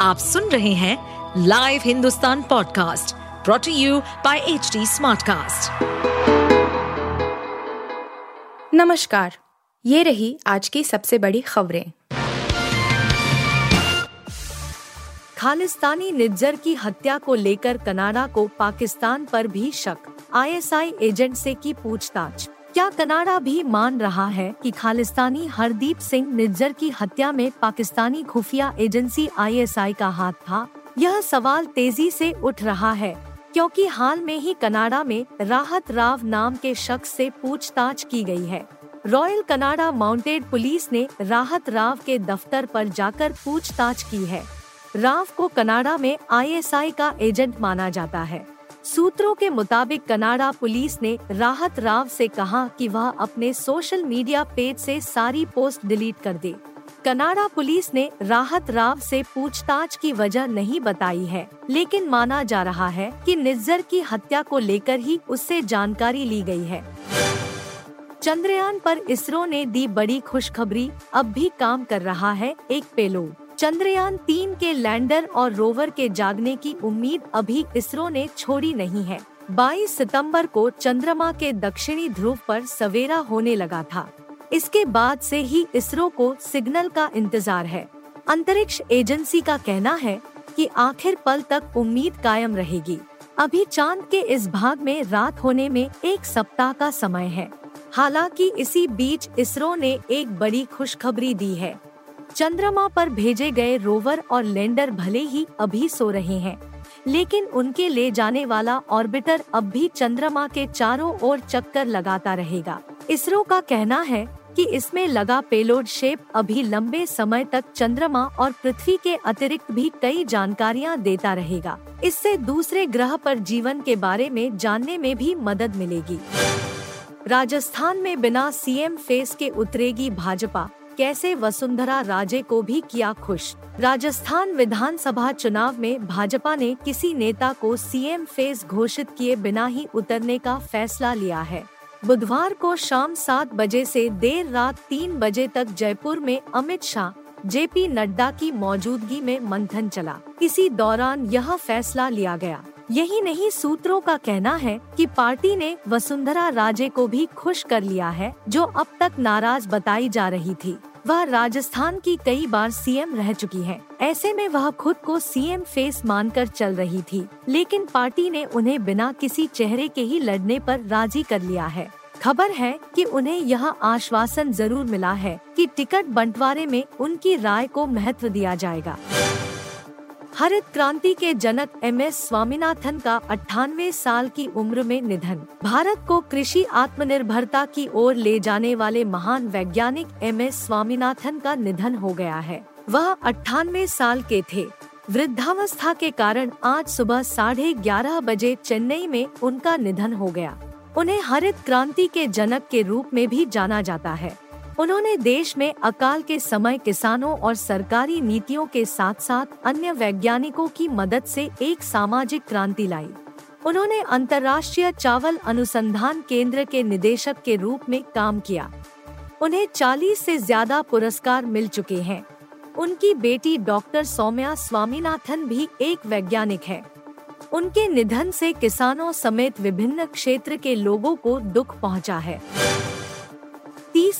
आप सुन रहे हैं live Hindustan podcast brought to you by H Smartcast. नमस्कार ये रही आज की सबसे बड़ी खबरें खालिस्तानी निज्जर की हत्या को लेकर कनाडा को पाकिस्तान पर भी शक आईएसआई एजेंट से की पूछताछ क्या कनाडा भी मान रहा है कि खालिस्तानी हरदीप सिंह निज्जर की हत्या में पाकिस्तानी खुफिया एजेंसी आईएसआई का हाथ था? यह सवाल तेज़ी से उठ रहा है, क्योंकि हाल में ही कनाडा में राहत राव नाम के शख्स से पूछताछ की गई है। रॉयल कनाडा माउंटेड पुलिस ने राहत राव के दफ्तर पर जाकर पूछताछ की है। राव को कनाडा में आईएसआई का एजेंट माना जाता है। सूत्रों के मुताबिक कनाडा पुलिस ने राहत राव से कहा कि वह अपने सोशल मीडिया पेज से सारी पोस्ट डिलीट कर दे। कनाडा पुलिस ने राहत राव से पूछताछ की वजह नहीं बताई है, लेकिन माना जा रहा है कि निज्जर की हत्या को लेकर ही उससे जानकारी ली गई है। चंद्रयान पर इसरो ने दी बड़ी खुशखबरी, अब भी काम कर रहा है एक पेलोड। चंद्रयान तीन के लैंडर और रोवर के जागने की उम्मीद अभी इसरो ने छोड़ी नहीं है। 22 सितंबर को चंद्रमा के दक्षिणी ध्रुव पर सवेरा होने लगा था। इसके बाद से ही इसरो को सिग्नल का इंतज़ार है। अंतरिक्ष एजेंसी का कहना है कि आखिर पल तक उम्मीद कायम रहेगी। अभी चाँद के इस भाग में रात होने में एक सप्ताह का समय है। हालाँकि इसी बीच इसरो ने एक बड़ी खुशखबरी दी है। चंद्रमा पर भेजे गए रोवर और लैंडर भले ही अभी सो रहे हैं, लेकिन उनके ले जाने वाला ऑर्बिटर अब भी चंद्रमा के चारों ओर चक्कर लगाता रहेगा। इसरो का कहना है कि इसमें लगा पेलोड शेप अभी लंबे समय तक चंद्रमा और पृथ्वी के अतिरिक्त भी कई जानकारियाँ देता रहेगा। इससे दूसरे ग्रह पर जीवन के बारे में जानने में भी मदद मिलेगी। राजस्थान में बिना सीएम फेस के उतरेगी भाजपा। कैसे वसुंधरा राजे को भी किया खुश? राजस्थान विधानसभा चुनाव में भाजपा ने किसी नेता को सीएम फेस घोषित किए बिना ही उतरने का फैसला लिया है। बुधवार को शाम सात बजे से देर रात तीन बजे तक जयपुर में अमित शाह, जेपी नड्डा की मौजूदगी में मंथन चला। इसी दौरान यह फैसला लिया गया। यही नहीं, सूत्रों का कहना है कि पार्टी ने वसुंधरा राजे को भी खुश कर लिया है, जो अब तक नाराज़ बताई जा रही थी। वह राजस्थान की कई बार सीएम रह चुकी है। ऐसे में वह खुद को सीएम फेस मानकर चल रही थी, लेकिन पार्टी ने उन्हें बिना किसी चेहरे के ही लड़ने पर राज़ी कर लिया है। खबर है कि उन्हें यह आश्वासन ज़रूर मिला है कि टिकट बंटवारे में उनकी राय को महत्व दिया जाएगा। हरित क्रांति के जनक एम एस स्वामीनाथन का अट्ठानवे साल की उम्र में निधन। भारत को कृषि आत्मनिर्भरता की ओर ले जाने वाले महान वैज्ञानिक एम एस स्वामीनाथन का निधन हो गया है। वह अट्ठानवे साल के थे। वृद्धावस्था के कारण आज सुबह साढ़े ग्यारह बजे चेन्नई में उनका निधन हो गया। उन्हें हरित क्रांति के जनक के रूप में भी जाना जाता है। उन्होंने देश में अकाल के समय किसानों और सरकारी नीतियों के साथ साथ अन्य वैज्ञानिकों की मदद से एक सामाजिक क्रांति लाई। उन्होंने अंतर्राष्ट्रीय चावल अनुसंधान केंद्र के निदेशक के रूप में काम किया। उन्हें 40 से ज़्यादा पुरस्कार मिल चुके हैं। उनकी बेटी डॉक्टर सौम्या स्वामीनाथन भी एक वैज्ञानिक है। उनके निधन से किसानों समेत विभिन्न क्षेत्र के लोगों को दुख पहुँचा है।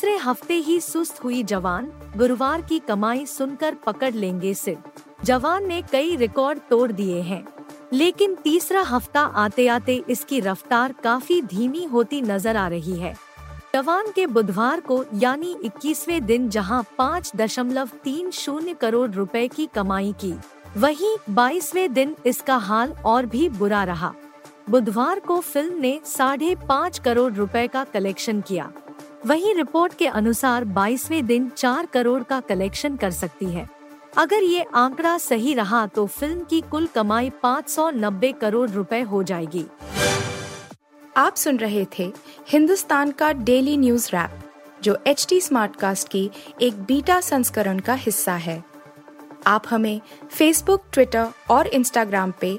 तीसरे हफ़्ते ही सुस्त हुई जवान गुरुवार की कमाई सुनकर पकड़ लेंगे सिर। जवान ने कई रिकॉर्ड तोड़ दिए हैं, लेकिन तीसरा हफ़्ता आते आते इसकी रफ्तार काफ़ी धीमी होती नज़र आ रही है। जवान के बुधवार को यानी 21वें दिन जहाँ पाँच दशमलव तीन शून्य करोड़ रुपए की कमाई की, वहीं 22वें दिन इसका हाल और भी बुरा रहा। बुधवार को फ़िल्म ने साढ़े पाँच करोड़ रुपए का कलेक्शन किया। वहीं रिपोर्ट के अनुसार 22वें दिन चार करोड़ का कलेक्शन कर सकती है। अगर ये आंकड़ा सही रहा तो फ़िल्म की कुल कमाई 590 करोड़ रुपए हो जाएगी। आप सुन रहे थे हिंदुस्तान का डेली न्यूज़ रैप, जो एच टी स्मार्ट कास्ट की एक बीटा संस्करण का हिस्सा है। आप हमें फेसबुक ट्विटर और इंस्टाग्राम पे